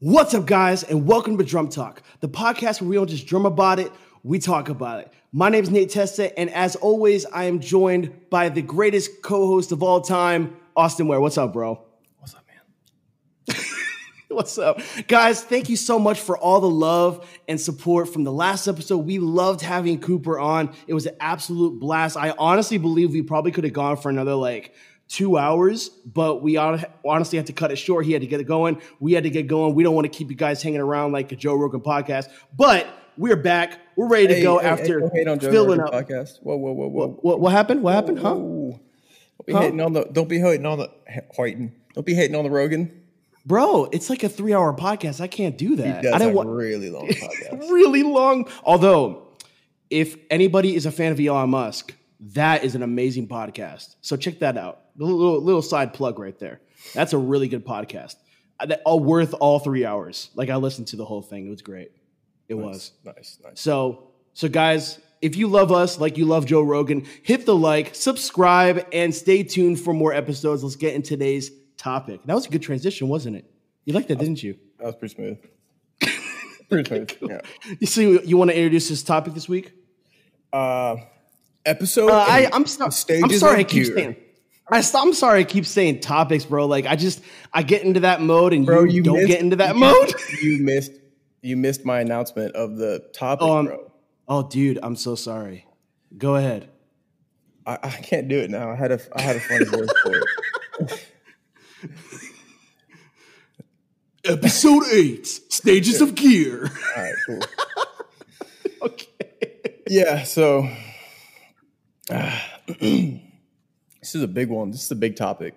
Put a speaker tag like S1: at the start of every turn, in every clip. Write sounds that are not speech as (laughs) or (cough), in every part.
S1: What's up, guys, and welcome to Drum Talk, the podcast where we don't just drum about it, we talk about it. My name is Nate Testa, and as always, I am joined by the greatest co-host of all time, Austin Ware. What's up, bro?
S2: What's up, man? (laughs)
S1: What's up? Guys, thank you so much for all the love and support from the last episode. We loved having Cooper on. It was an absolute blast. I honestly believe we probably could have gone for another like two hours, but we honestly had to cut it short. He had to get it going. We had to get going. We don't want to keep you guys hanging around like a Joe Rogan podcast, but we're back. We're ready to
S2: Hey,
S1: go
S2: hey,
S1: after
S2: hey, don't
S1: filling up.
S2: podcast. Whoa, whoa, whoa, whoa.
S1: What, what happened? What happened? Huh?
S2: Don't be
S1: Huh?
S2: hating on the. Don't be hating on the hating. Don't be hating on the Rogan.
S1: Bro, it's like a three hour podcast. I can't do that. I didn't want
S2: really long (laughs) podcast.
S1: really long. Although, if anybody is a fan of Elon Musk, that is an amazing podcast. So check that out. Little, little side plug right there. That's a really good podcast. That all worth all three hours. Like I listened to the whole thing. It was great. It was.
S2: nice, nice.
S1: So, so guys, if you love us like you love Joe Rogan, hit the like, subscribe, and stay tuned for more episodes. Let's get in today's topic. That was a good transition, wasn't it? You liked that, didn't you?
S2: That was pretty smooth. (laughs) pretty smooth. Yeah.
S1: You see, you want to introduce this topic this week?
S2: Uh, episode.
S1: Uh, I, I'm, so, I'm sorry. I keep saying. I, am sorry. I keep saying topics, bro. Like I just I get into that mode, and
S2: Bro,
S1: you,
S2: you
S1: don't
S2: missed-
S1: get into that
S2: you-
S1: mode.
S2: You missed. You missed my announcement of the topic,
S1: Oh,
S2: bro.
S1: Oh, dude, I'm so sorry. Go ahead.
S2: I, I can't do it now. I had a. I had a funny voice for it.
S1: Episode eight: Stages of Gear.
S2: All right, cool. (laughs)
S1: okay.
S2: Yeah, so uh, (clears throat) this is a big one. This is a big topic.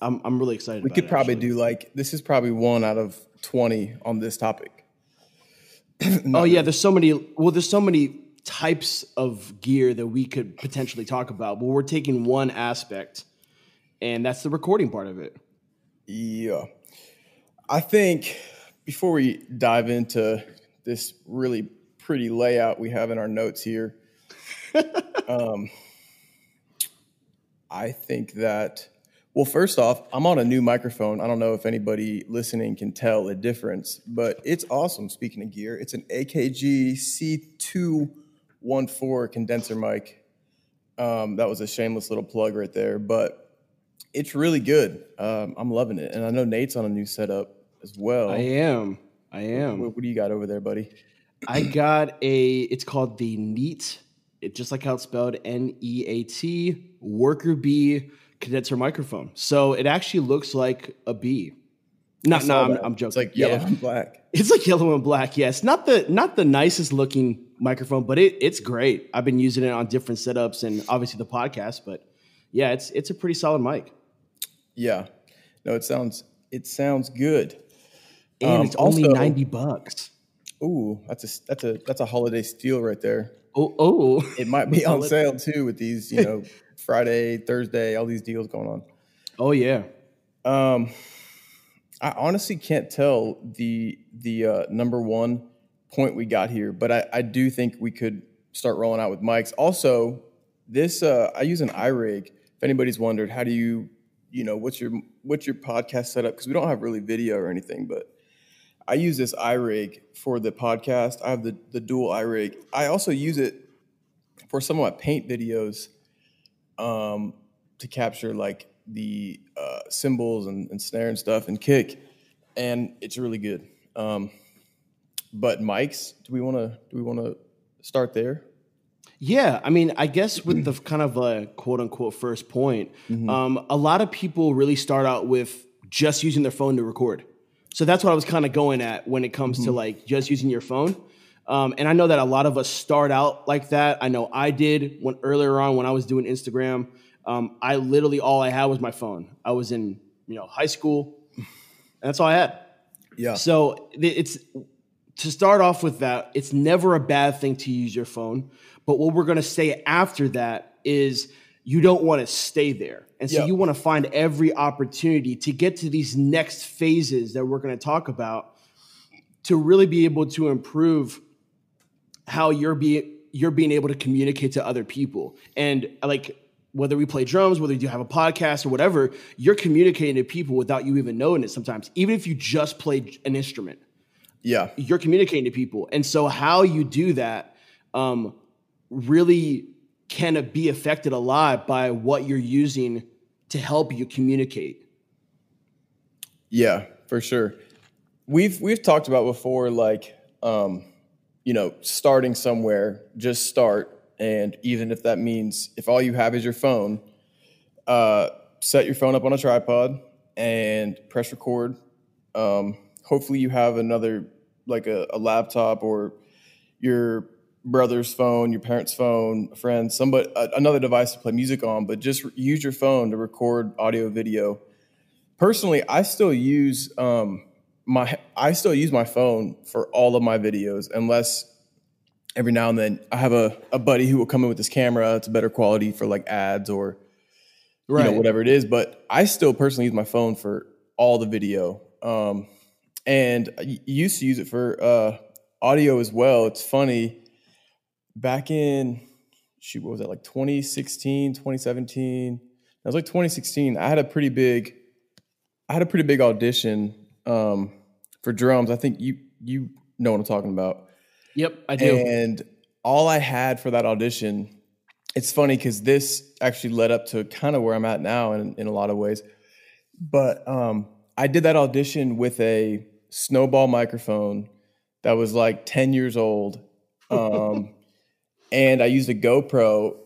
S1: I'm I'm really excited.
S2: We could
S1: it,
S2: probably
S1: actually.
S2: do like this is probably one out of twenty on this topic. (clears throat)
S1: Oh yeah, there's so many. Well, there's so many types of gear that we could potentially talk about, but we're taking one aspect, and that's the recording part of it.
S2: Yeah. I think before we dive into this really pretty layout we have in our notes here, (laughs) um, I think that, well, first off, I'm on a new microphone. I don't know if anybody listening can tell a difference, but it's awesome. Speaking of gear, it's an AKG C214 condenser mic. Um, that was a shameless little plug right there, but it's really good. Um, I'm loving it, and I know Nate's on a new setup as well.
S1: I am. I am.
S2: What, what do you got over there, buddy?
S1: I got a. It's called the Neat. It just like how it's spelled N E A T Worker Bee condenser microphone. So it actually looks like a bee. No, no, I'm. I'm joking.
S2: It's like yellow
S1: Yeah.
S2: and black. (laughs)
S1: It's like yellow and black. Yeah, not the not the nicest looking microphone, but it it's great. I've been using it on different setups and obviously the podcast. But yeah, it's it's a pretty solid mic,
S2: Yeah. No, it sounds it sounds good.
S1: and
S2: Um,
S1: it's only
S2: also-
S1: ninety bucks.
S2: Ooh, that's a that's a that's a holiday steal right there.
S1: Oh, oh,
S2: It might be (laughs) on sale too with these, you know, (laughs) Friday, Thursday, all these deals going on.
S1: oh yeah.
S2: Um, I honestly can't tell the the uh, number one point we got here, but I, I do think we could start rolling out with mics. Also, this uh, I use an iRig. If anybody's wondered, how do you, you know, what's your what's your podcast setup? Because we don't have really video or anything, but I use this iRig for the podcast. I have the the dual iRig. I also use it for some of my paint videos um, to capture like the uh, cymbals and, and snare and stuff and kick, and it's really good. Um, but mics, do we want to do we want to start there?
S1: Yeah, I mean, I guess with the (clears throat) kind of a quote unquote first point, um, a lot of people really start out with just using their phone to record. So that's what I was kind of going at when it comes to like just using your phone. Um, and I know that a lot of us start out like that. I know I did when earlier on when I was doing Instagram. Um, I literally all I had was my phone. I was in you know high school, and that's all I had.
S2: Yeah,
S1: So it's to start off with that, it's never a bad thing to use your phone. But what we're going to say after that is you don't want to stay there. And so
S2: Yeah.
S1: you want to find every opportunity to get to these next phases that we're going to talk about to really be able to improve how you're being you're being able to communicate to other people. And like whether we play drums, whether you have a podcast or whatever, you're communicating to people without you even knowing it sometimes, even if you just play an instrument.
S2: Yeah.
S1: You're communicating to people. And so, how you do that um, really can it be affected a lot by what you're using to help you communicate.
S2: Yeah, for sure. We've we've talked about before, like, um, you know, starting somewhere, just start and even if that means if all you have is your phone, uh, set your phone up on a tripod and press record. Um, hopefully, you have another, like a, a, laptop or your brother's phone, your parents' phone, friends, somebody, another device to play music on, but just use your phone to record audio, video. Personally, I still use um, my I still use my phone for all of my videos unless every now and then I have a, a buddy who will come in with his camera. It's a better quality for like ads or right. you know whatever it is. But I still personally use my phone for all the video. Um, and I used to use it for uh, audio as well. It's funny. Back in shoot, what was that like 2016, 2017? It was like 2016. I had a pretty big, I had a pretty big audition um, for drums. I think you you know what I'm talking about.
S1: Yep, I do.
S2: And all I had for that audition, it's funny because this actually led up to kind of where I'm at now in, in a lot of ways. But um, I did that audition with a snowball microphone that was like 10 years old. (laughs) Um, and I used a GoPro,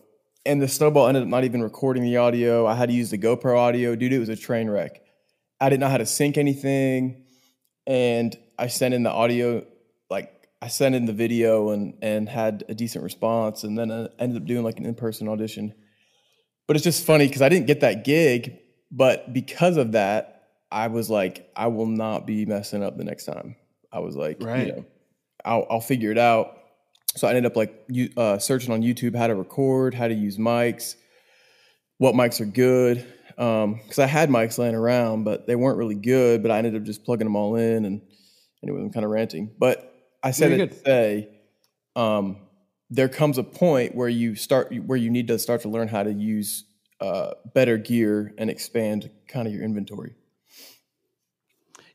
S2: and the snowball ended up not even recording the audio. I had to use the GoPro audio. Dude, it was a train wreck. I didn't know how to sync anything. And I sent in the audio like I sent in the video and and had a decent response, and then I ended up doing like an in person audition. But it's just funny because I didn't get that gig, but because of that, I was like, I will not be messing up the next time. I was like, right. you know, I'll, I'll figure it out. So I ended up like uh, searching on YouTube how to record, how to use mics, what mics are good. Because um, I had mics laying around, but they weren't really good. But I ended up just plugging them all in, and anyway, I'm kind of ranting. But I said it to say, um, there comes a point where you start where you need to start to learn how to use uh, better gear and expand kind of your inventory.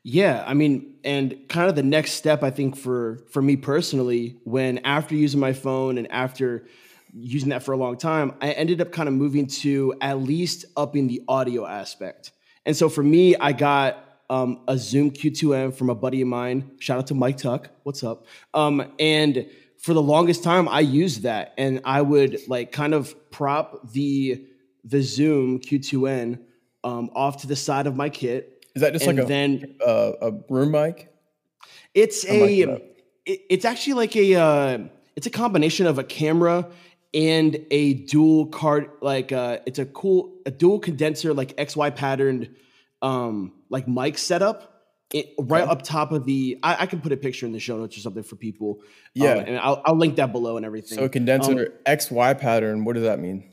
S1: Yeah, I mean, and kind of the next step I think for for me personally, when after using my phone and after using that for a long time, I ended up kind of moving to at least upping the audio aspect. And so for me, I got um, a Zoom Q2N from a buddy of mine. Shout out to Mike Tuck. What's up? Um, and for the longest time, I used that, and I would like kind of prop the the Zoom Q2N um, off to the side of my kit.
S2: Is that just like a then uh, a room mic?
S1: It's a it, it's actually like a uh, it's a combination of a camera and a dual card like uh, it's a cool a dual condenser like XY patterned um, like mic setup it, right okay. up top of the. I, I, can put a picture in the show notes or something for people.
S2: Yeah,
S1: um, and I'll, I'll, link that below and everything.
S2: So a condenser um, XY pattern. What does that mean?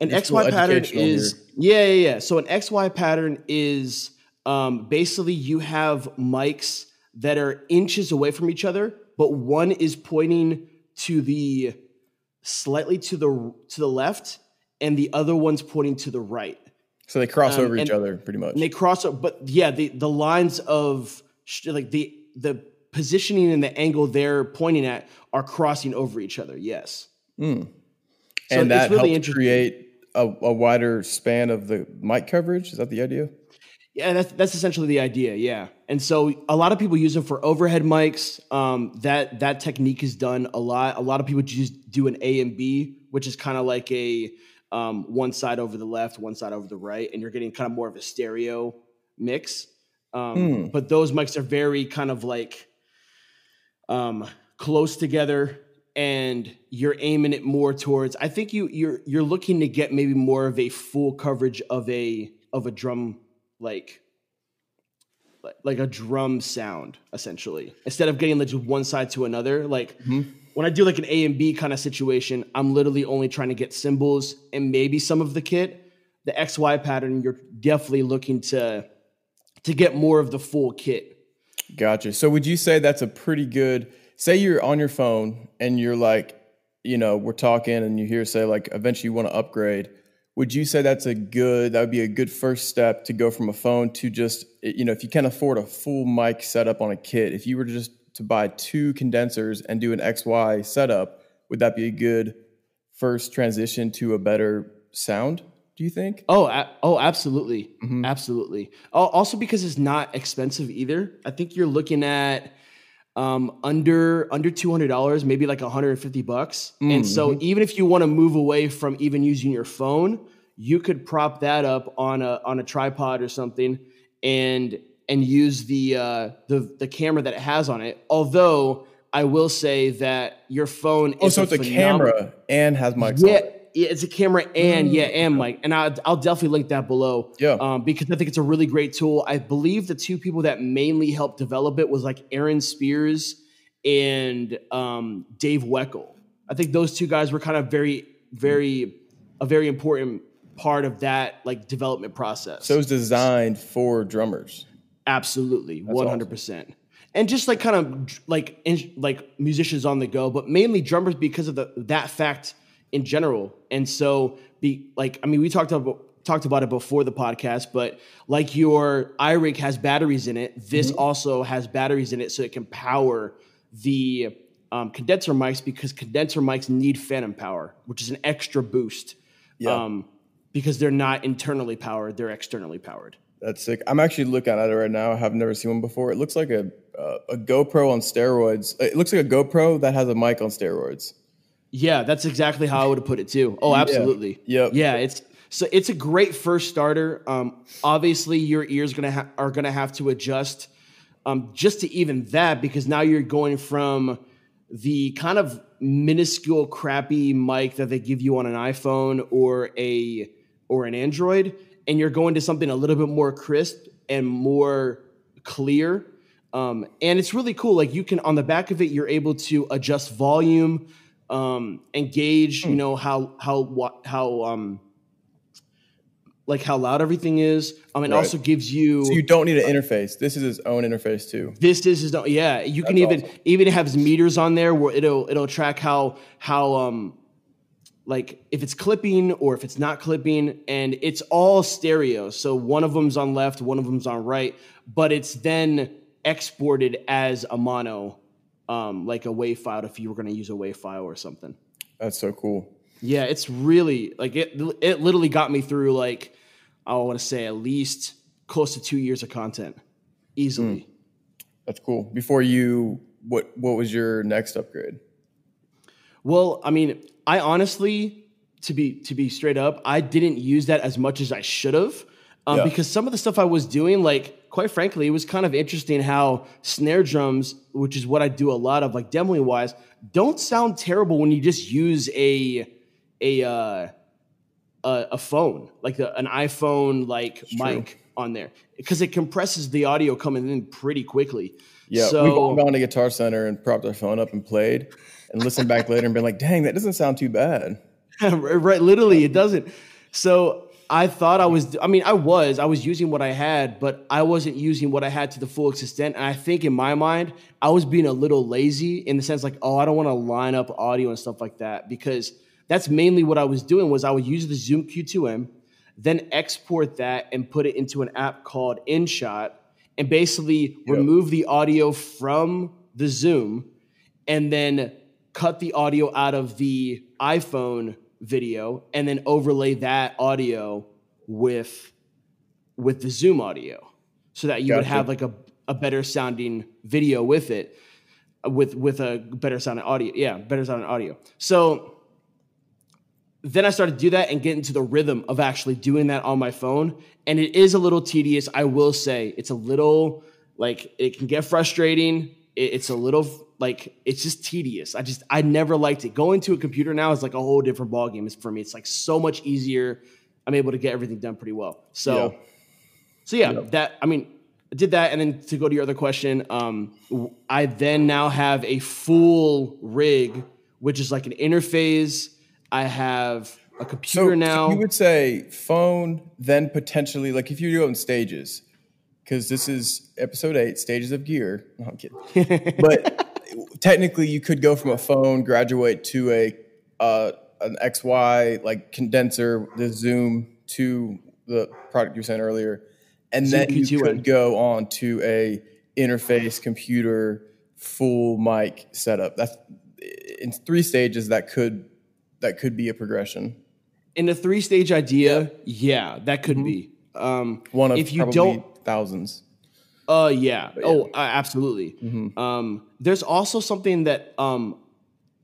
S1: An XY pattern is yeah, yeah, yeah. So an XY pattern is um, basically you have mics that are inches away from each other, but one is pointing to the slightly to the to the left, and the other one's pointing to the right.
S2: So they cross um, over each other pretty much.
S1: And they cross, over, but yeah, the the lines of like the the positioning and the angle they're pointing at are crossing over each other. Yes.
S2: Mm. So and that really helps create a, a, wider span of the mic coverage. Is that the idea?
S1: Yeah, that's that's essentially the idea. Yeah, and so a lot of people use them for overhead mics. Um, that that technique is done a lot. A lot of people just do an A and B, which is kind of like a um, one side over the left, one side over the right, and you're getting kind of more of a stereo mix. Um, hmm. But those mics are very kind of like um, close together, and you're aiming it more towards. I think you you're you're looking to get maybe more of a full coverage of a of a drum like like a drum sound essentially instead of getting like just one side to another like mm-hmm when I do like an A and B kind of situation, I'm literally only trying to get cymbals and maybe some of the kit. The XY pattern, you're definitely looking to to get more of the full kit.
S2: Gotcha. So would you say that's a pretty good say you're on your phone and you're like, you know, we're talking and you hear say like eventually you want to upgrade. Would you say that's a good that would be a good first step to go from a phone to just you know if you can afford a full mic setup on a kit if you were just to buy two condensers and do an xy setup would that be a good first transition to a better sound do you think?
S1: Oh a- oh absolutely. Mm-hmm. absolutely. Also because it's not expensive either i think you're looking at um, under under two hundred dollars, maybe like hundred and fifty bucks. Mm-hmm. And so mm-hmm. even if you want to move away from even using your phone, you could prop that up on a on a tripod or something, and and use the uh, the the camera that it has on it. Although I will say that your phone.
S2: Oh, so it's a camera and has mics.
S1: Yeah, it's a camera and mm. yeah, and mic. And I'll, I'll definitely link that below.
S2: Yeah.
S1: Um, because I think it's a really great tool. I believe the two people that mainly helped develop it was like Aaron Spears and um, Dave Weckl. I think those two guys were kind of very, very, a very important part of that like development process.
S2: So it's designed for drummers.
S1: Absolutely, one hundred percent and just like kind of like in, like musicians on the go, but mainly drummers because of the that fact in general. And so be like, I mean, we talked about talked about it before the podcast, but like your iRig has batteries in it, this mm-hmm. also has batteries in it so it can power the um, condenser mics because condenser mics need phantom power, which is an extra boost. Yeah. Um, because they're not internally powered, they're externally powered.
S2: That's sick. I'm actually looking at it right now. I have never seen one before. It looks like a uh, a GoPro on steroids. It looks like a GoPro that has a mic on steroids.
S1: Yeah, that's exactly how I would have put it too. Oh, absolutely.
S2: Yeah. Yep.
S1: Yeah, it's so it's a great first starter. Um, obviously, your ears gonna ha- are gonna have to adjust um, just to even that because now you're going from the kind of minuscule, crappy mic that they give you on an iPhone or a or an Android, and you're going to something a little bit more crisp and more clear. Um, and it's really cool. Like you can on the back of it, you're able to adjust volume um, engage. You hmm. know how how how um like how loud everything is. Um, it right. also gives you.
S2: So you don't need an interface. This is its own interface too.
S1: This is his own. Yeah, you That's can even awesome. even have meters on there where it'll it'll track how how um like if it's clipping or if it's not clipping, and it's all stereo. So one of them's on left, one of them's on right, but it's then exported as a mono um, like a WAV file if you were going to use a WAV file or something.
S2: That's so cool.
S1: Yeah, it's really like it. It literally got me through like I want to say at least close to two years of content easily. Mm.
S2: That's cool. Before you, what what was your next upgrade?
S1: Well, I mean, I honestly, to be to be straight up, I didn't use that as much as I should have, um, yeah. because some of the stuff I was doing, like quite frankly, it was kind of interesting how snare drums, which is what I do a lot of, like demoing wise, don't sound terrible when you just use a a uh, a, a, phone, like the, an iPhone like it's mic true. on there, because it compresses the audio coming in pretty quickly.
S2: Yeah, so, we've all gone to Guitar Center and propped our phone up and played, and listened back later and been like, "Dang, that doesn't sound too bad." (laughs)
S1: right, literally, it doesn't. So I thought I was, I mean, I was, I was using what I had, but I wasn't using what I had to the full extent. And I think in my mind, I was being a little lazy in the sense like, oh, I don't want to line up audio and stuff like that because that's mainly what I was doing was I would use the Zoom Q2N, then export that and put it into an app called InShot and basically yep. remove the audio from the Zoom and then cut the audio out of the iPhone video and then overlay that audio with with the Zoom audio so that you gotcha. would have like a, a better sounding video with it with with a better sounding audio. Yeah, better sounding audio. So then I started to do that and get into the rhythm of actually doing that on my phone. And it is a little tedious. I will say it's a little like it can get frustrating. It's a little like it's just tedious. I just I never liked it. Going to a computer now is like a whole different ballgame. It's for me. It's like so much easier. I'm able to get everything done pretty well. So, yeah. so yeah, yeah, that I mean, I did that, and then to go to your other question, um, I then now have a full rig, which is like an interface. I have a computer
S2: so,
S1: now.
S2: So you would say phone, then potentially like if you do it in stages, because this is episode eight, stages of gear. No, I'm kidding. (laughs) but technically you could go from a phone, graduate to a uh, an XY like condenser, the Zoom to the product you saying earlier, and
S1: Zoom
S2: then you
S1: Q2N.
S2: could go on to a interface computer full mic setup. That's in three stages. That could that could be a progression.
S1: In the three stage idea, yeah, that could be. Um,
S2: One of
S1: if you don't
S2: thousands.
S1: Uh, yeah. Oh, uh, absolutely. Um, there's also something that um,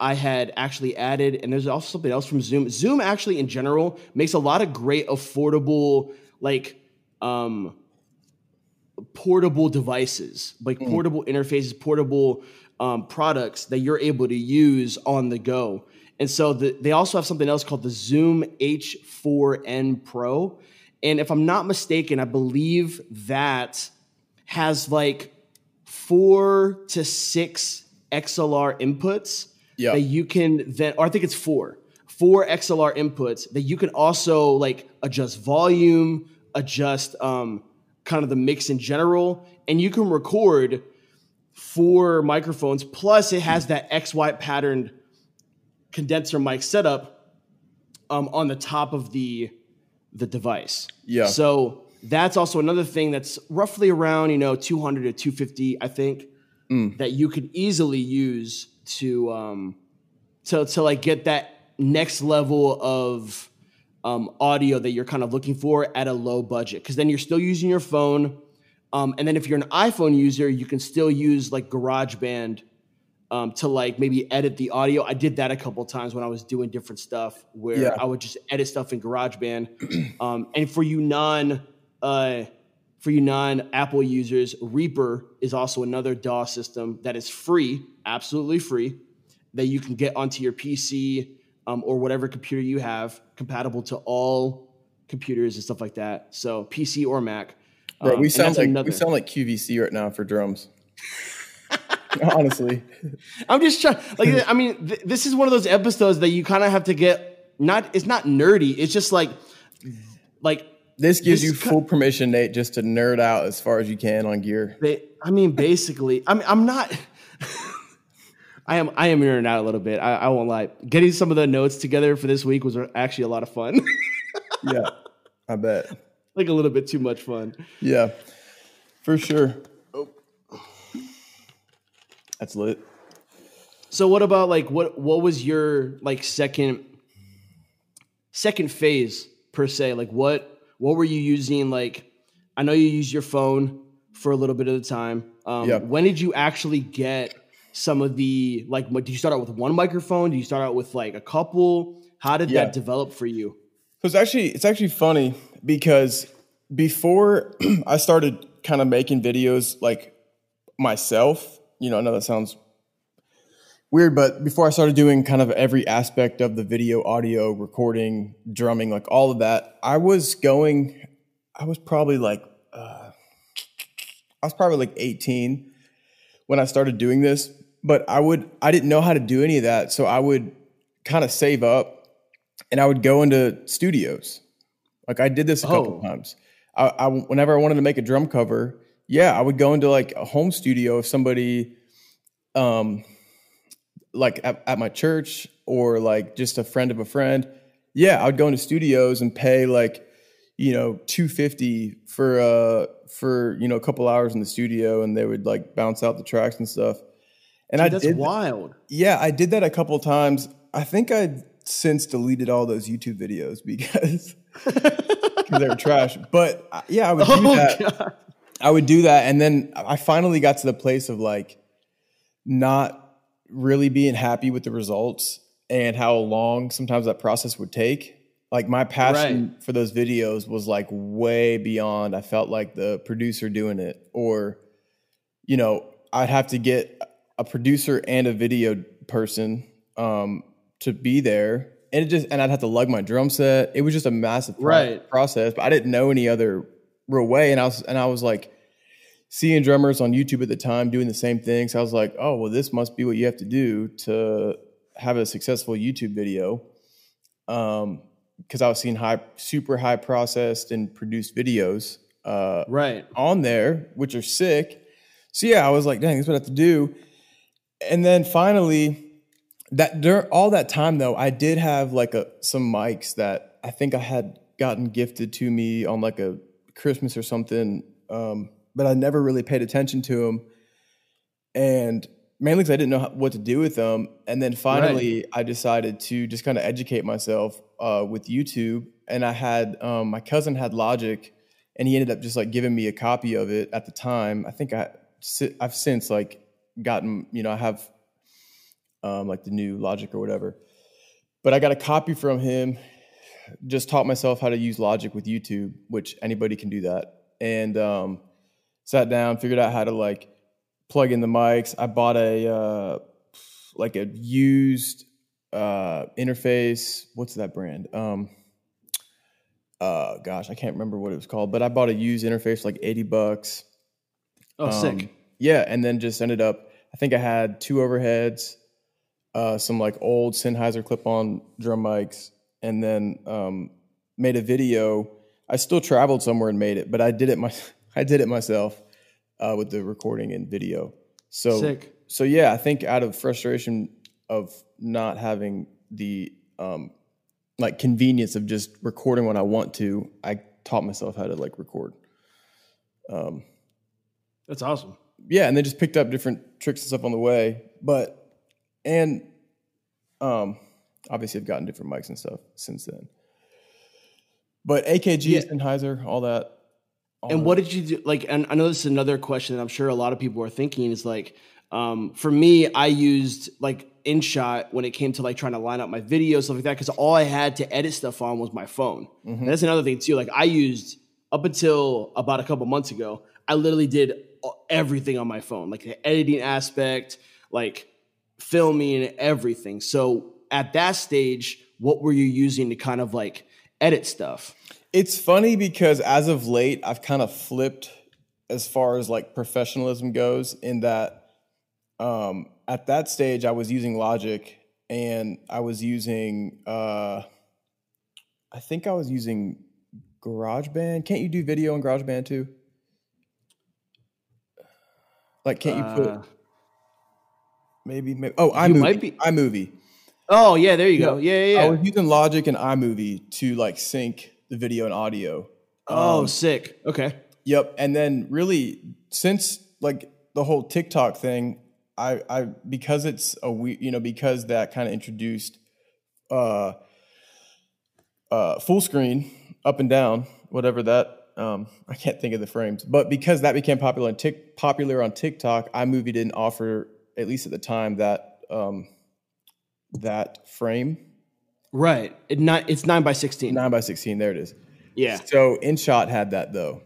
S1: I had actually added, and there's also something else from Zoom. Zoom actually, in general, makes a lot of great, affordable, like, um, portable devices, like portable interfaces, portable um, products that you're able to use on the go. And so the, they also have something else called the Zoom H4n Pro. And if I'm not mistaken, I believe that has like four to six XLR inputs
S2: Yeah.
S1: that you can then, or I think it's four, four XLR inputs that you can also like adjust volume, adjust um, kind of the mix in general, and you can record four microphones. Plus, it has that X Y patterned condenser mic setup um, on the top of the the device.
S2: Yeah.
S1: So that's also another thing that's roughly around you know 200 to 250, I think, that you could easily use to um, to to like get that next level of um, audio that you're kind of looking for at a low budget. Because then you're still using your phone, um, and then if you're an iPhone user, you can still use like GarageBand um, to like maybe edit the audio. I did that a couple times when I was doing different stuff where
S2: Yeah.
S1: I would just edit stuff in GarageBand. (clears throat) um, and for you non uh, for you non Apple users, Reaper is also another DAW system that is free, absolutely free, that you can get onto your PC um, or whatever computer you have, compatible to all computers and stuff like that. So PC or Mac.
S2: Bro,
S1: Um,
S2: we
S1: and
S2: sound like
S1: another-
S2: we sound like QVC right now for drums. (laughs) (laughs) Honestly,
S1: I'm just trying. Like, I mean, th- this is one of those episodes that you kind of have to get. Not, it's not nerdy. It's just like, like
S2: this gives
S1: This
S2: you full permission, Nate, just to nerd out as far as you can on gear.
S1: Ba- I mean, basically, I'm I'm not. (laughs) I am I am nerding out a little bit. I, I won't lie. Getting some of the notes together for this week was actually a lot of fun. (laughs)
S2: Yeah, I bet.
S1: like a little bit too much fun.
S2: Yeah, for sure. That's lit.
S1: So what about like what what was your like second second phase per se? Like what what were you using? Like I know you use your phone for a little bit of the time. Um,
S2: Yeah.
S1: When did you actually get some of the like? What, did you start out with one microphone? Did you start out with like a couple? How did
S2: Yeah.
S1: that develop for you?
S2: So it's actually it's actually funny because before (clears throat) I started kind of making videos like myself, you know, I know that sounds weird, but before I started doing kind of every aspect of the video, audio, recording, drumming, like all of that, I was going, I was probably like, uh, I was probably like 18 when I started doing this, but I would, I didn't know how to do any of that. So I would kind of save up and I would go into studios. Like I did this a couple
S1: Oh.
S2: times. I, I whenever I wanted to make a drum cover, yeah, I would go into like a home studio if somebody, um, like at, at my church or like just a friend of a friend. Yeah, I would go into studios and pay like, you know, two fifty for uh for you know a couple hours in the studio, and they would like bounce out the tracks and stuff. And I
S1: That's
S2: did
S1: wild.
S2: yeah, I did that a couple times. I think I since deleted all those YouTube videos because (laughs) because they were trash. But uh, yeah, I would do (laughs)
S1: Oh
S2: that.
S1: god.
S2: I would do that, and then I finally got to the place of like not really being happy with the results and how long sometimes that process would take. Like my passion for those videos was like way beyond. I felt like the producer doing it, or you know, I'd have to get a producer and a video person um, to be there, and it just and I'd have to lug my drum set. It was just a massive pro-
S1: Right.
S2: process, but I didn't know any other real way, and I was and I was like seeing drummers on YouTube at the time doing the same thing. So I was like, oh well, this must be what you have to do to have a successful YouTube video. Um, because I was seeing high, super high processed and produced videos uh,
S1: Right.
S2: on there, which are sick. So yeah, I was like, dang, this is what I have to do. And then finally, that during all that time though, I did have like a some mics that I think I had gotten gifted to me on like a Christmas or something, um, but I never really paid attention to them, and mainly because I didn't know what to do with them. And then finally, right. I decided to just kind of educate myself uh, with YouTube, and I had um, my cousin had Logic, and he ended up just like giving me a copy of it at the time. I think I I've since like gotten you know I have um, like the new Logic or whatever. But I got a copy from him. Just taught myself how to use Logic with YouTube, which anybody can do that. And um, sat down, figured out how to like plug in the mics. I bought a uh, like a used uh, interface. What's that brand? Um, uh, gosh, I can't remember what it was called, but I bought a used interface like eighty bucks.
S1: Oh, um, sick!
S2: Yeah, and then just ended up. I think I had two overheads, uh, some like old Sennheiser clip-on drum mics, and then um, made a video. I still traveled somewhere and made it, but I did it my I did it myself uh, with the recording and video. So
S1: Sick.
S2: so yeah, I think out of frustration of not having the um, like convenience of just recording when I want to, I taught myself how to like record. Um,
S1: That's awesome.
S2: Yeah, and then just picked up different tricks and stuff on the way. But and um, obviously I've gotten different mics and stuff since then. But AKG, yeah. Sennheiser, all that.
S1: And what did you do? Like, and I know this is another question that I'm sure a lot of people are thinking is like, um, for me, I used like InShot when it came to like trying to line up my videos, stuff like that, because all I had to edit stuff on was my phone. Mm-hmm. That's another thing too. Like I used up until about a couple months ago, I literally did everything on my phone, like the editing aspect, like filming and everything. So at that stage, what were you using to kind of like edit stuff?
S2: It's funny because as of late, I've kind of flipped as far as like professionalism goes, in that um, at that stage, I was using Logic and I was using, uh, I think I was using GarageBand. Can't you do video in GarageBand too? Like, can't you put uh, maybe, maybe oh iMovie, might be iMovie.
S1: Oh yeah, there you go. Yeah, yeah, yeah. I
S2: was using Logic and iMovie to like sync the video and audio.
S1: Oh, um, sick. Okay.
S2: Yep. And then really since like the whole TikTok thing, I I because it's a we you know because that kind of introduced uh uh full screen up and down whatever that um, I can't think of the frames, but because that became popular on Tik, popular on TikTok, iMovie didn't offer, at least at the time, that um, that frame.
S1: Right. It not, it's nine by sixteen.
S2: Nine by sixteen. There it is.
S1: Yeah.
S2: So InShot had that though,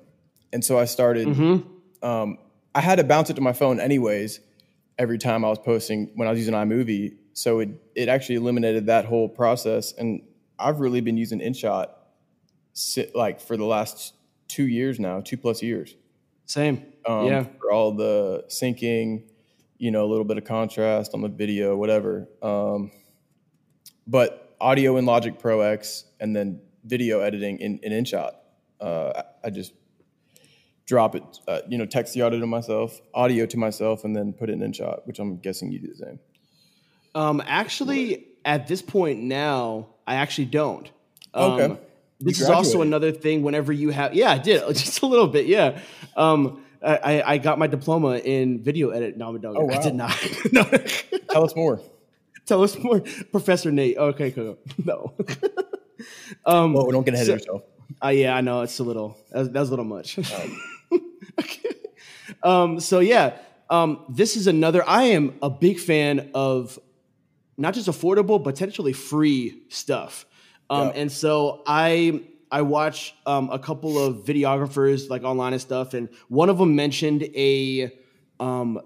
S2: and so I started. Mm-hmm. Um, I had to bounce it to my phone anyways every time I was posting when I was using iMovie. So it it actually eliminated that whole process, and I've really been using InShot like for the last two years now, two plus years.
S1: Same.
S2: Um,
S1: yeah.
S2: For all the syncing, you know, a little bit of contrast on the video, whatever. Um, but audio in Logic Pro X and then video editing in, in InShot. Uh, I just drop it, uh, you know, text the audio to myself, audio to myself, and then put it in InShot, which I'm guessing you do the same.
S1: Um, actually, at this point now, I actually don't. Um, okay this is also another thing whenever you have yeah i did (laughs) just a little bit yeah um, I, I got my diploma in video edit no oh, wow. i did not no. (laughs)
S2: tell us more
S1: tell us more. Professor nate. Okay cool. (laughs) No. (laughs)
S2: Um well we don't get ahead so, of yourself.
S1: uh, yeah i know it's a little That's was, that a little much. (laughs) Okay. um so yeah um this is another i am a big fan of not just affordable but potentially free stuff. Um, And so I I watch um, a couple of videographers like online and stuff, and one of them mentioned a um,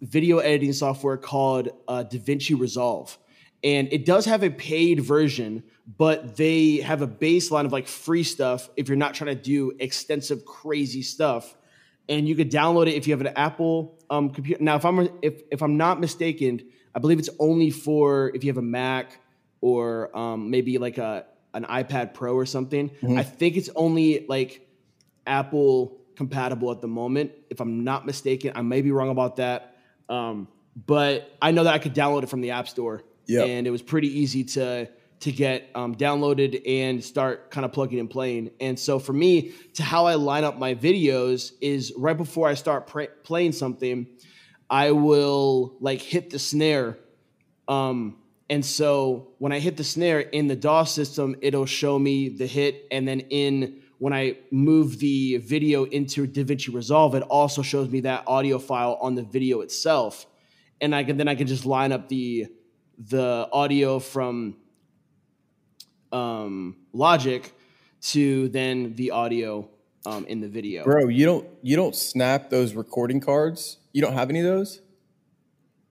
S1: video editing software called uh, DaVinci Resolve, and it does have a paid version, but they have a baseline of like free stuff if you're not trying to do extensive, crazy stuff. And you could download it if you have an Apple um, computer. Now, if I'm if if I'm not mistaken, I believe it's only for if you have a Mac or um, maybe like a an iPad Pro or something. Mm-hmm. I think it's only like Apple compatible at the moment, if I'm not mistaken. I may be wrong about that, um, but I know that I could download it from the App Store
S2: Yep.
S1: and it was pretty easy to to get um, downloaded and start kind of plugging and playing. And so for me, to how I line up my videos is right before I start pr- playing something, I will like hit the snare. Um, and so when I hit the snare in the DAW system, it'll show me the hit, and then in when I move the video into DaVinci Resolve, it also shows me that audio file on the video itself, and I can then I can just line up the the audio from um, Logic to then the audio um, in the video.
S2: Bro, you don't you don't snap those recording cards. You don't have any of those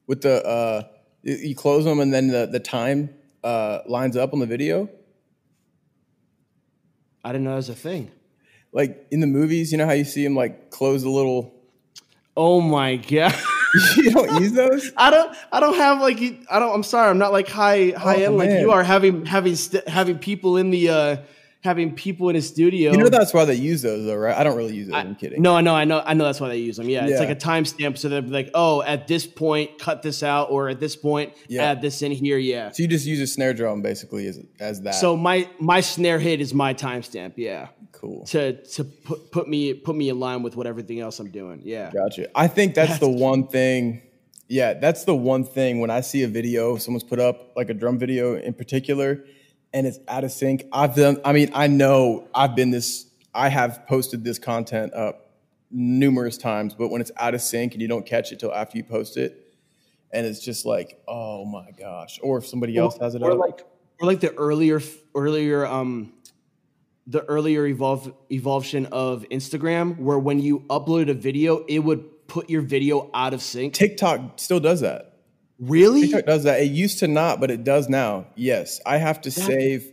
S2: with the uh, you- close them and then the the time uh, lines up on the video.
S1: I didn't know that was a thing.
S2: Like in the movies, you know how you see them like close the little.
S1: Oh my god. (laughs)
S2: you don't use those.
S1: I don't. I don't have like. I don't. I'm sorry. I'm not like high high
S2: Oh,
S1: end like you are. Having having st- having people in the uh having people in a studio.
S2: You know that's why they use those though, right? I don't really use those. I, am kidding.
S1: No, I know, I know, I know. That's why they use them. Yeah, it's like a timestamp, so they're like, oh, at this point, cut this out, or at this point,
S2: Yeah.
S1: add this in here. Yeah.
S2: So you just use a snare drum basically as as that.
S1: So my my snare hit is my timestamp. Yeah.
S2: cool.
S1: To to put put me put me in line with what everything else I'm doing. Yeah.
S2: Gotcha. I think that's, the one thing. Yeah, that's the one thing when I see a video someone's put up, like a drum video in particular, and it's out of sync. I've done. I mean, I know I've been this. I have posted this content up numerous times, but when it's out of sync and you don't catch it till after you post it, and it's just like, oh my gosh. Or if somebody else has it
S1: or
S2: up,
S1: like or like the earlier earlier um the earlier evolve evolution of Instagram where when you uploaded a video it would put your video out of sync.
S2: TikTok still does that.
S1: Really?
S2: TikTok does that. It used to not, but it does now. Yes, I have to save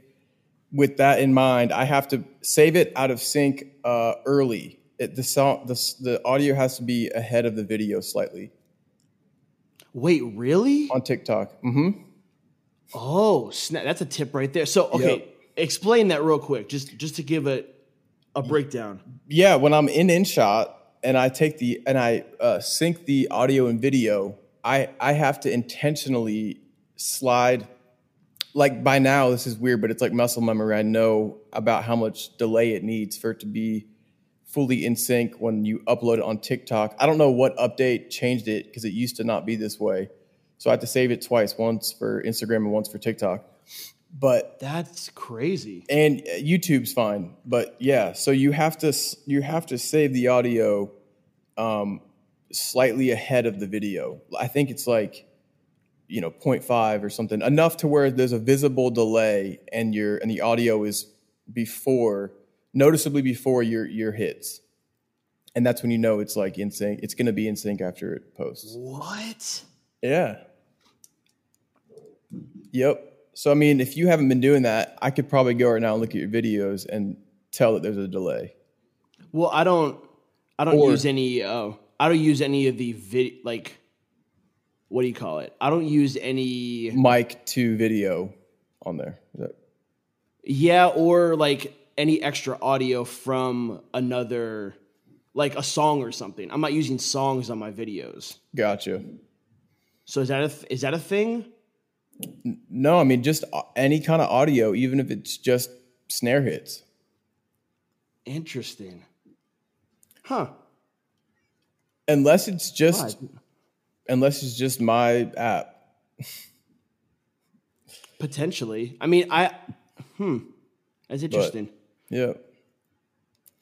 S2: with that in mind. I have to save it out of sync uh, early. It, the song, the the audio has to be ahead of the video slightly
S1: Wait, really?
S2: on TikTok. Mm hmm
S1: Oh, snap. That's a tip right there. So, okay,
S2: Yep.
S1: explain that real quick just just to give it a breakdown.
S2: Yeah, when I'm in InShot and I take the and I uh, sync the audio and video, I I have to intentionally slide. Like by now, this is weird, but it's like muscle memory. I know about how much delay it needs for it to be fully in sync when you upload it on TikTok. I don't know what update changed it because it used to not be this way. So I have to save it twice, once for Instagram and once for TikTok. But
S1: That's crazy.
S2: and uh, YouTube's fine, but yeah. So you have to you have to save the audio um, slightly ahead of the video. I think it's like you know 0.5 or something, enough to where there's a visible delay, and your and the audio is before noticeably before your your hits, and that's when you know it's like in sync. It's going to be in sync after it posts.
S1: What?
S2: Yeah. Yep. So I mean, if you haven't been doing that, I could probably go right now and look at your videos and tell that there's a delay.
S1: Well, I don't I don't
S2: Or-
S1: use any uh I don't use any of the vid like what do you call it? I don't use any
S2: Mic to video on there. Is that-
S1: yeah or like any extra audio from another like a song or something. I'm not using songs on my videos.
S2: Gotcha.
S1: So is that a th- is that a thing?
S2: No, I mean just uh, any kind of audio, even if it's just snare hits.
S1: Interesting. Huh.
S2: Unless it's just unless it's just my app.
S1: Potentially. I mean, I hmm. That's interesting.
S2: Yeah.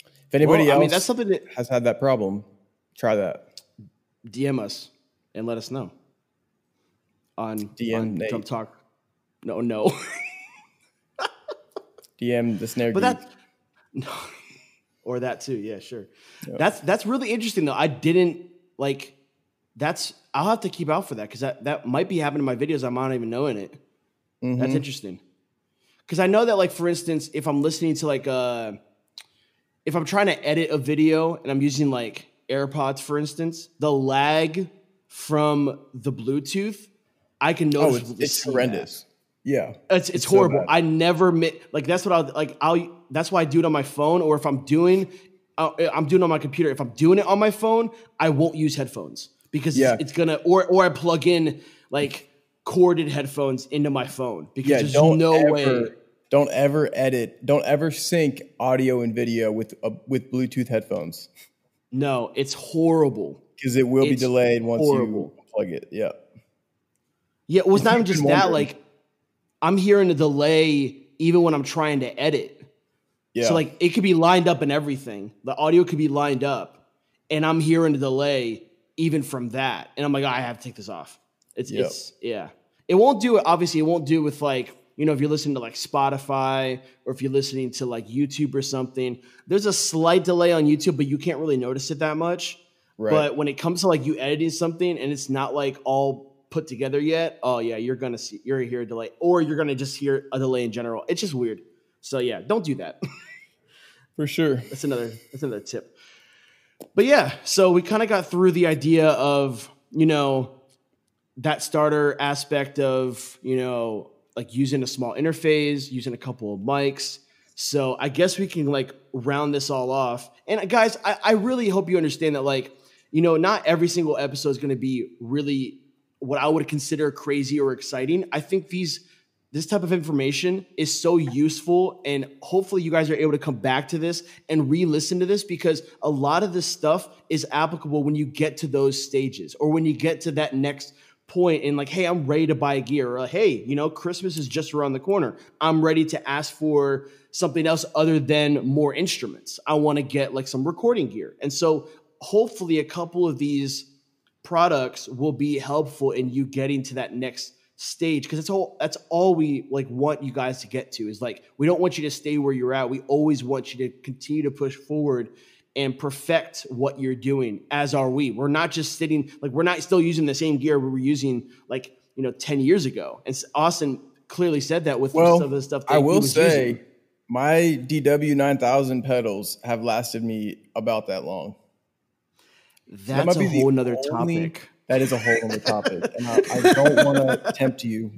S2: If anybody
S1: Well, I mean, that's something that
S2: has had that problem, try that.
S1: DM us and let us know on
S2: DM
S1: on
S2: Nate.
S1: Drum Talk. No, no, (laughs)
S2: DM the snare
S1: but that (laughs) no, or that too. Yeah, sure. That's that's really interesting though. I didn't like. That's I'll have to keep out for that because that that might be happening in my videos. I'm not even knowing it.
S2: Mm-hmm.
S1: That's interesting. Because I know that, like for instance, if I'm listening to like uh if I'm trying to edit a video and I'm using like AirPods, for instance, the lag from the Bluetooth, I can
S2: Oh,
S1: notice.
S2: it's, it's horrendous. Yeah.
S1: It's, it's,
S2: so
S1: horrible.
S2: bad.
S1: I never mi- like that's what I'll like. I'll that's why I do it on my phone, or if I'm doing, uh, I'm doing it on my computer. If I'm doing it on my phone, I won't use headphones because
S2: Yeah.
S1: it's, it's gonna or or I plug in like corded headphones into my phone because
S2: Yeah,
S1: there's no
S2: ever,
S1: way.
S2: Don't ever edit. Don't ever sync audio and video with uh, with Bluetooth headphones
S1: No, it's horrible.
S2: because it will be delayed once
S1: horrible.
S2: you plug it. Yeah.
S1: Yeah, well, it's not even just that.
S2: wondering.
S1: Like, I'm hearing a delay even when I'm trying to edit.
S2: Yeah.
S1: So like it could be lined up and everything. The audio could be lined up, and I'm hearing a delay even from that. And I'm like, I have to take this off. It's
S2: Yep.
S1: it's yeah. It won't do it. Obviously, it won't do with like you know if you're listening to like Spotify or if you're listening to like YouTube or something. There's a slight delay on YouTube, but you can't really notice it that much.
S2: Right.
S1: But when it comes to like you editing something and it's not like all put together yet, oh yeah, you're gonna see you're gonna hear a delay, or you're gonna just hear a delay in general. It's just weird. So yeah, don't do that. (laughs)
S2: For sure.
S1: that's another that's another tip. But yeah, so we kind of got through the idea of you know that starter aspect of you know like using a small interface, using a couple of mics. So I guess we can like round this all off. And guys, I, I really hope you understand that like you know not every single episode is to be really what I would consider crazy or exciting. I think these this type of information is so useful and hopefully you guys are able to come back to this and re-listen to this because a lot of this stuff is applicable when you get to those stages or when you get to that next point and like hey i'm ready to buy gear or hey you know christmas is just around the corner. I'm ready to ask for something else other than more instruments. I want to get like some recording gear. And so hopefully a couple of these products will be helpful in you getting to that next stage because that's all that's all we like want you guys to get to is like we don't want you to stay where you're at we always want you to continue to push forward and perfect what you're doing as are we we're not just sitting like we're not still using the same gear we were using like you know 10 years ago and austin clearly said that with
S2: Well,
S1: some of the stuff that
S2: I will say
S1: using.
S2: my DW nine thousand pedals have lasted me about that long. That
S1: that's
S2: might
S1: a whole nother
S2: only-
S1: topic
S2: That is a whole other topic, (laughs) and I, I don't want to tempt you,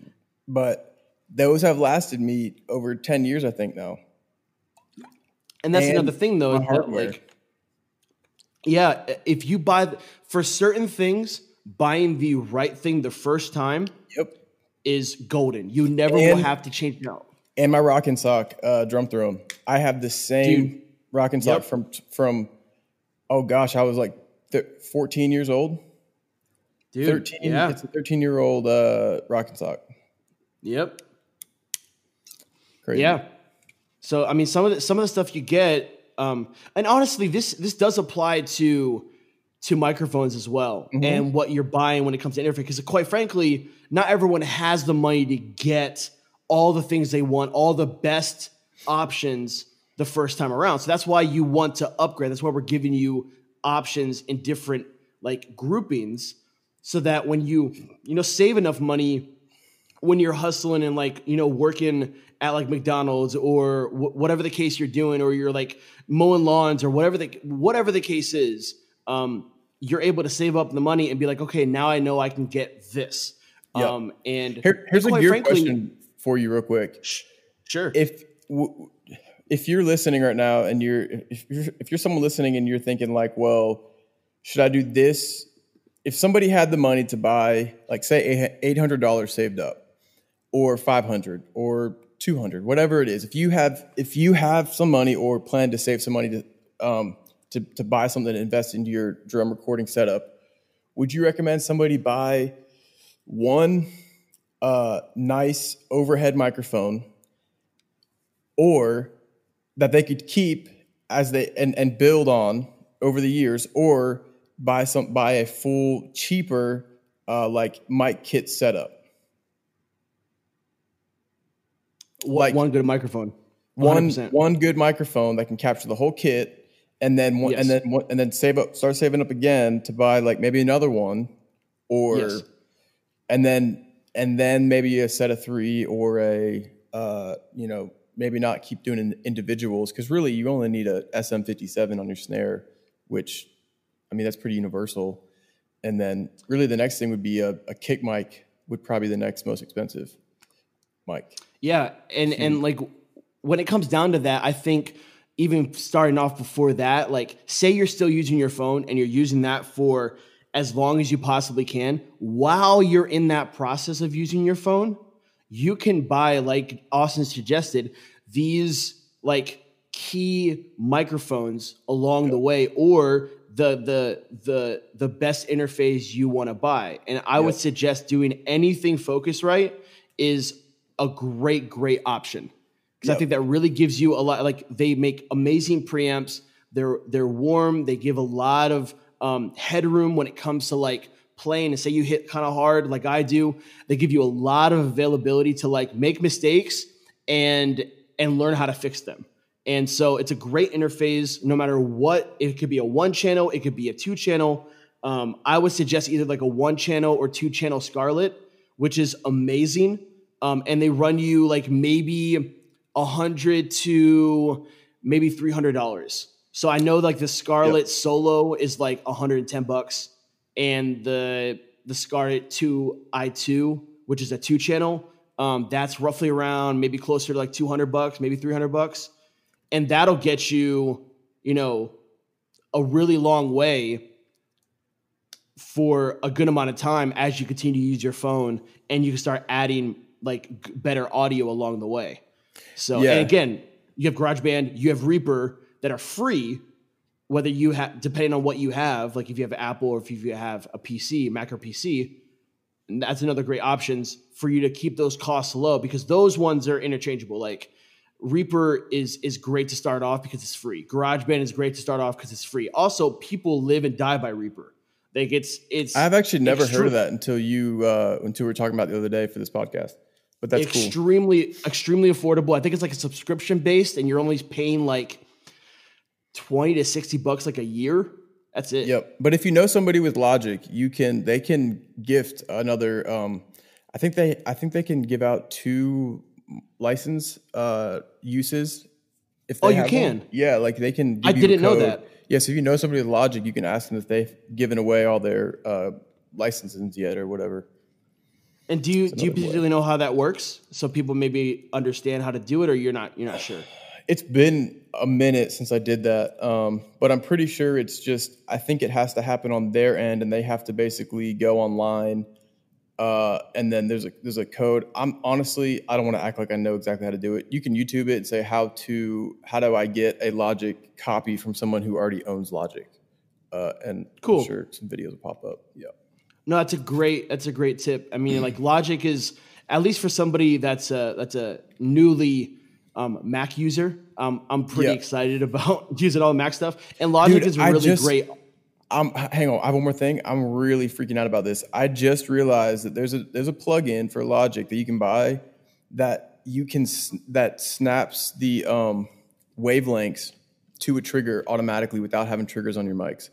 S2: but those have lasted me over ten years, I think now.
S1: And that's
S2: and
S1: another thing, though. that,
S2: hardware.
S1: like, yeah, if you buy for certain things, buying the right thing the first time
S2: Yep.
S1: is golden. You never will have to change out.
S2: And my Roc-N-Soc uh, drum throne. I have the same
S1: Dude.
S2: Roc-N-Soc
S1: Yep.
S2: from from. Oh gosh, I was like th- fourteen years old.
S1: Dude,
S2: Thirteen.
S1: yeah,
S2: It's a thirteen year old uh, Roc-N-Soc.
S1: yep,
S2: Crazy.
S1: yeah. So I mean, some of the some of the stuff you get, um, and honestly, this this does apply to to microphones as well, and what you're buying when it comes to interface. Because quite frankly, not everyone has the money to get all the things they want, all the best options the first time around. So that's why you want to upgrade. That's why we're giving you options in different like groupings, so that when you you know save enough money when you're hustling and like you know working at like McDonald's or wh- whatever the case you're doing, or you're like mowing lawns or whatever the whatever the case is, um, you're able to save up the money and be like, okay, now I know I can get this.
S2: Yeah.
S1: Um, and
S2: Here, here's a
S1: frankly-
S2: question for you, real quick.
S1: Sure.
S2: If w- if you're listening right now, and you're if you're, if you're someone listening and you're thinking like, well, should I do this? If somebody had the money to buy, like, say, eight hundred dollars saved up, or five hundred, or two hundred, whatever it is, if you have if you have some money or plan to save some money to um, to to buy something to invest into your drum recording setup, would you recommend somebody buy one uh, nice overhead microphone or that they could keep as they and, and build on over the years or buy some buy a full cheaper uh, like mic kit setup like
S1: one good microphone.
S2: one
S1: 100%.
S2: one good microphone that can capture the whole kit and then one,
S1: Yes.
S2: and then one, and then save up start saving up again to buy like maybe another one or
S1: Yes.
S2: and then and then maybe a set of three or a uh, you know maybe not keep doing individuals because really you only need a SM57 on your snare which I mean that's pretty universal and then really the next thing would be a, a kick mic would probably be the next most expensive mic
S1: Yeah, and
S2: Hmm.
S1: and like when it comes down to that, I think even starting off before that, like say you're still using your phone and you're using that for as long as you possibly can. While you're in that process of using your phone, you can buy, like Austin suggested, these like key microphones along yep. the way, or the the the the best interface you want to buy. And I yep. would suggest doing anything Focusrite is a great great option because yep. I think that really gives you a lot. Like they make amazing preamps. They're they're warm. They give a lot of um, headroom when it comes to like playing. And say you hit kind of hard, like I do. They give you a lot of availability to like make mistakes and and learn how to fix them. And so it's a great interface no matter what. It could be a one channel, it could be a two channel. Um, I would suggest either like a one channel or two channel Scarlett, which is amazing. Um, and they run you like maybe a hundred to maybe three hundred dollars. So I know like the Scarlett yep. Solo is like 110 bucks, and the the Scarlett 2i2, which is a two channel, um, that's roughly around maybe closer to like 200 bucks, maybe 300 bucks, and that'll get you, you know, a really long way for a good amount of time as you continue to use your phone, and you can start adding like better audio along the way. So, yeah. and again, you have GarageBand, you have Reaper that are free, whether you have, depending on what you have, like if you have Apple or if you have a PC, Mac or PC, that's another great options for you to keep those costs low because those ones are interchangeable. Like Reaper is is great to start off because it's free. GarageBand is great to start off because it's free. Also, people live and die by Reaper. Like it's it's.
S2: I've actually never heard of that until you uh, until we were talking about the other day for this podcast. But that's
S1: extremely
S2: cool.
S1: extremely affordable. I think it's like a subscription based, and you're only paying like 20 to 60 bucks like a year. That's it.
S2: Yep. But if you know somebody with Logic, you can they can gift another um I think they I think they can give out two license uh uses
S1: if Oh, you can.
S2: One. Yeah, like they can
S1: I didn't know that.
S2: Yes, yeah, so if you know somebody with Logic, you can ask them if they've given away all their uh licenses yet or whatever.
S1: And do you do you particularly know how that works? So people maybe understand how to do it or you're not you're not sure?
S2: It's been a minute since I did that, um, but I'm pretty sure it's just I think it has to happen on their end, and they have to basically go online, uh, and then there's a there's a code. I'm honestly I don't want to act like I know exactly how to do it. You can YouTube it and say how to how do I get a Logic copy from someone who already owns Logic, uh, and cool. I'm sure some videos will pop up. Yeah.
S1: No, that's a great that's a great tip. I mean, like Logic is at least for somebody that's a that's a newly um, Mac user. Um, I'm pretty excited (laughs) about using all the Mac stuff. And Logic Dude, is really just, great.
S2: I'm hang on. I have one more thing. I'm really freaking out about this. I just realized that there's a there's a plugin for Logic that you can buy that you can that snaps the um, wavelengths to a trigger automatically without having triggers on your mics.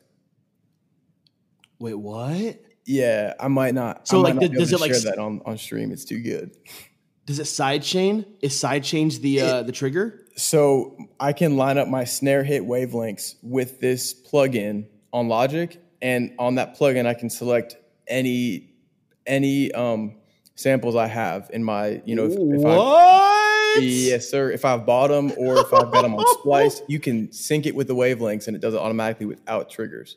S1: Wait, what?
S2: Yeah, I might not. So might like, not does it like that on on stream? It's too good.
S1: Does it sidechain? Is sidechains the uh, the trigger?
S2: So I can line up my snare hit wavelengths with this plugin on Logic, and on that plugin I can select any any um, samples I have in my you know if, if
S1: what?
S2: yes sir if I've bought them or if I've got them on (laughs) Splice, you can sync it with the wavelengths and it does it automatically without triggers.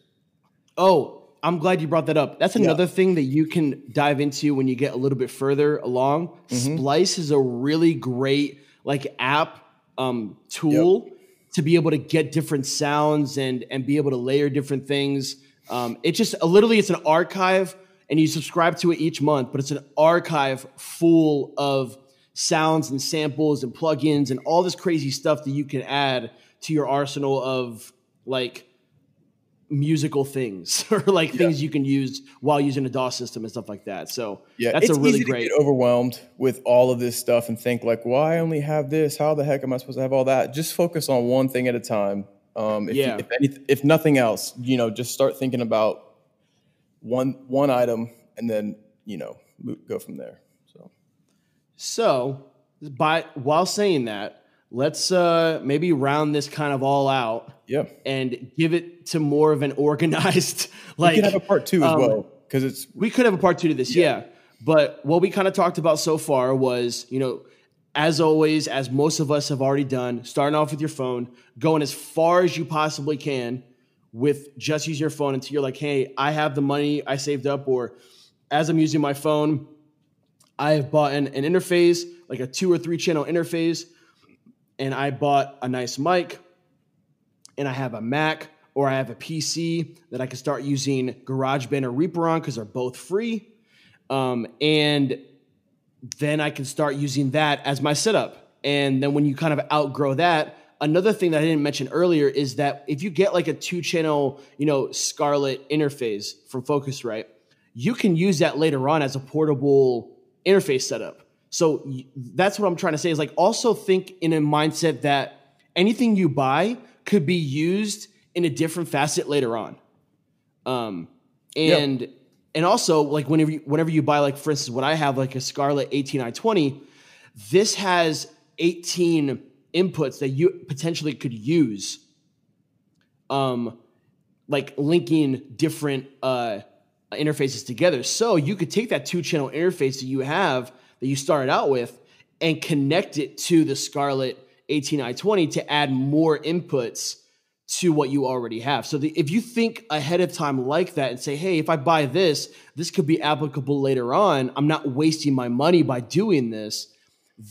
S1: Oh, I'm glad you brought that up. That's another yeah. thing that you can dive into when you get a little bit further along. Mm-hmm. Splice is a really great like app um, tool yep. to be able to get different sounds and and be able to layer different things. Um, it just uh, literally it's an archive, and you subscribe to it each month, but it's an archive full of sounds and samples and plugins and all this crazy stuff that you can add to your arsenal of like musical things (laughs) or like yeah. things you can use while using a DAW system and stuff like that. So
S2: yeah,
S1: that's
S2: a
S1: really great.
S2: get overwhelmed with all of this stuff and think like, well, I only have this. How the heck am I supposed to have all that? Just focus on one thing at a time. Um, if, yeah. if, any, if nothing else, you know, just start thinking about one one item and then you know go from there. So,
S1: so by while saying that, let's uh, maybe round this kind of all out.
S2: Yeah.
S1: And give it to more of an organized like (laughs)
S2: we could have a part two as um, well. Because it's
S1: we could have a part two to this, yeah. yeah. But what we kind of talked about so far was, you know, as always, as most of us have already done, starting off with your phone, going as far as you possibly can with just using your phone until you're like, hey, I have the money I saved up, or as I'm using my phone, I have bought an, an interface, like a two or three channel interface, and I bought a nice mic, and I have a Mac or I have a PC that I can start using GarageBand or Reaper on because they're both free. Um, and then I can start using that as my setup. And then when you kind of outgrow that, another thing that I didn't mention earlier is that if you get like a two channel, you know, Scarlett interface from Focusrite, you can use that later on as a portable interface setup. So that's what I'm trying to say is like also think in a mindset that anything you buy could be used in a different facet later on. Um, and yep. and also like whenever you, whenever you buy like for instance when I have like a Scarlett 18i20, this has 18 inputs that you potentially could use. Um, like linking different uh, interfaces together. So you could take that two channel interface that you have that you started out with and connect it to the Scarlett 18i20 to add more inputs to what you already have. So the, if you think ahead of time like that and say, hey, if I buy this, this could be applicable later on. I'm not wasting my money by doing this.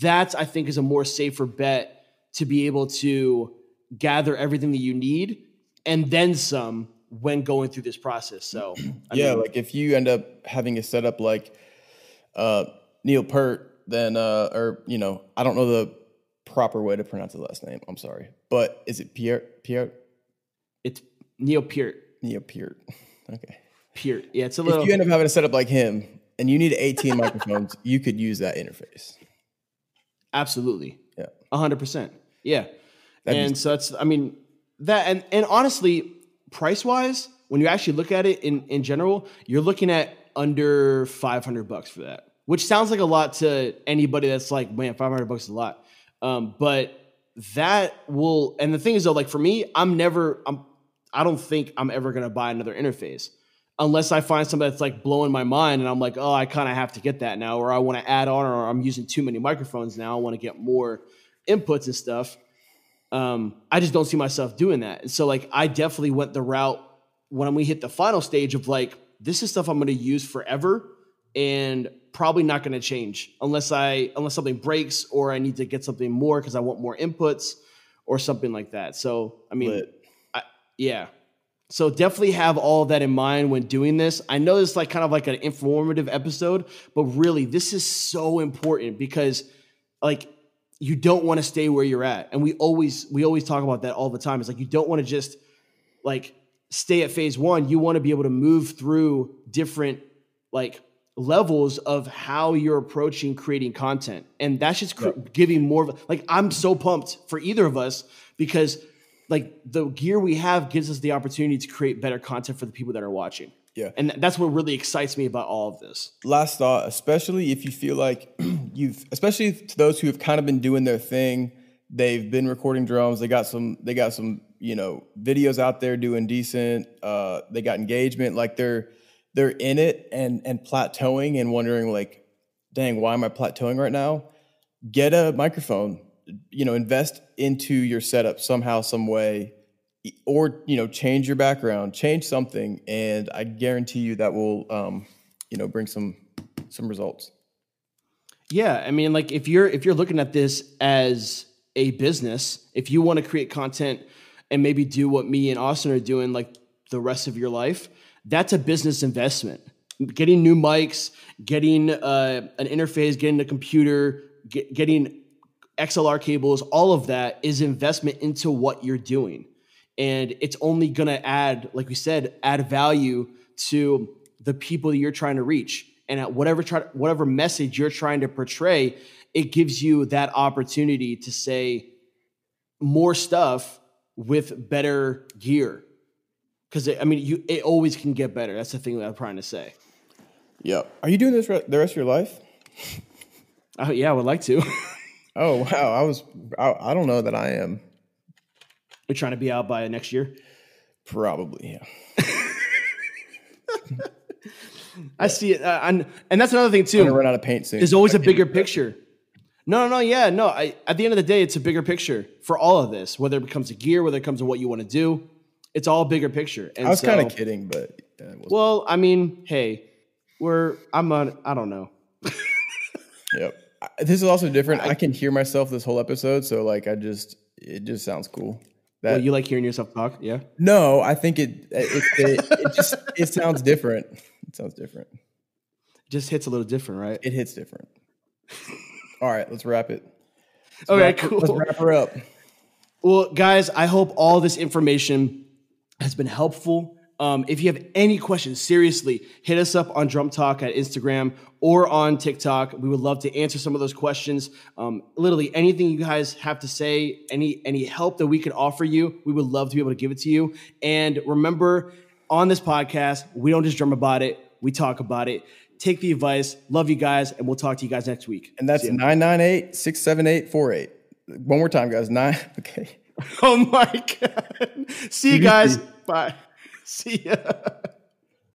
S1: That I think is a more safer bet to be able to gather everything that you need and then some when going through this process. So
S2: I (clears throat) yeah, mean, like if you end up having a setup like uh, Neil Peart, then uh, or you know, I don't know the proper way to pronounce his last name. I'm sorry, but is it Pierre? Pierre?
S1: It's Neil Peart.
S2: Neil Peart. (laughs) Okay.
S1: Peart. Yeah, it's a little.
S2: If you end up having a setup like him and you need 18 (laughs) microphones, you could use that interface.
S1: Absolutely.
S2: Yeah.
S1: hundred percent. Yeah. That'd and be- so it's. I mean that and and honestly, price wise, when you actually look at it in in general, you're looking at under 500 bucks for that, which sounds like a lot to anybody that's like, man, 500 bucks is a lot. Um, but that will, and the thing is though, like for me, I'm never, I'm, I don't think I'm ever gonna buy another interface unless I find something that's like blowing my mind and I'm like, oh, I kind of have to get that now, or I want to add on, or I'm using too many microphones now. I want to get more inputs and stuff. Um, I just don't see myself doing that. And so like I definitely went the route when we hit the final stage of like, this is stuff I'm gonna use forever and probably not gonna change unless I unless something breaks or I need to get something more because I want more inputs or something like that. So I mean I, yeah. So definitely have all that in mind when doing this. I know it's like kind of like an informative episode, but really this is so important because like you don't want to stay where you're at. And we always we always talk about that all the time. It's like you don't want to just like stay at phase 1. You want to be able to move through different like levels of how you're approaching creating content. And that's just cr- giving more of like I'm so pumped for either of us because like the gear we have gives us the opportunity to create better content for the people that are watching.
S2: Yeah.
S1: And that's what really excites me about all of this.
S2: Last thought, especially if you feel like (clears throat) you've, especially to those who have kind of been doing their thing, they've been recording drums, they got some, they got some, you know, videos out there doing decent, uh, they got engagement, like they're, they're in it and, and plateauing and wondering like, dang, why am I plateauing right now? Get a microphone, you know, invest into your setup somehow, some way, or you know change your background change something and i guarantee you that will um, you know bring some some results
S1: yeah i mean like if you're if you're looking at this as a business if you want to create content and maybe do what me and austin are doing like the rest of your life that's a business investment. Getting new mics getting uh, an interface getting a computer get, getting xlr cables all of that is investment into what you're doing. And it's only going to add like we said add value to the people that you're trying to reach. And at whatever try, whatever message you're trying to portray it gives you that opportunity to say more stuff with better gear because i mean you it always can get better that's the thing that i'm trying to say
S2: yeah are you doing this re- the rest of your life
S1: uh, yeah i would like to (laughs)
S2: oh wow i was I, I don't know that i am
S1: we're trying to be out by next year.
S2: Probably, yeah. (laughs)
S1: I see it, uh, and and that's another thing too.
S2: I'm gonna run out of paint soon.
S1: There's always a bigger picture. No, no, yeah, no. I, at the end of the day, it's a bigger picture for all of this. Whether it becomes a gear, whether it comes to what you want to do, it's all bigger picture. And
S2: I was
S1: so-
S2: kind of kidding, but uh.
S1: Well, I mean, hey, we're I'm on. I don't know. (laughs)
S2: Yep. This is also different. I, can hear myself this whole episode, so like I just it just sounds cool. That
S1: Well, you like hearing yourself talk? Yeah.
S2: no, I think it it, it, it just it sounds different. It sounds different.
S1: Just hits a little different, right?
S2: It hits different. All right, let's wrap it.
S1: Okay,
S2: Wrap-
S1: cool.
S2: Let's wrap her up.
S1: Well, guys, I hope all this information has been helpful. Um, if you have any questions, seriously, hit us up on Drum Talk at Instagram or on TikTok. We would love to answer some of those questions. Um, literally, anything you guys have to say, any any help that we could offer you, we would love to be able to give it to you. And remember, on this podcast, we don't just drum about it; we talk about it. Take the advice. Love you guys, and we'll talk to you guys next week.
S2: And that's 998 678 48. One more time, guys. Nine. (laughs) Okay. (laughs)
S1: Oh my god! See you guys. Bye. (laughs) See ya.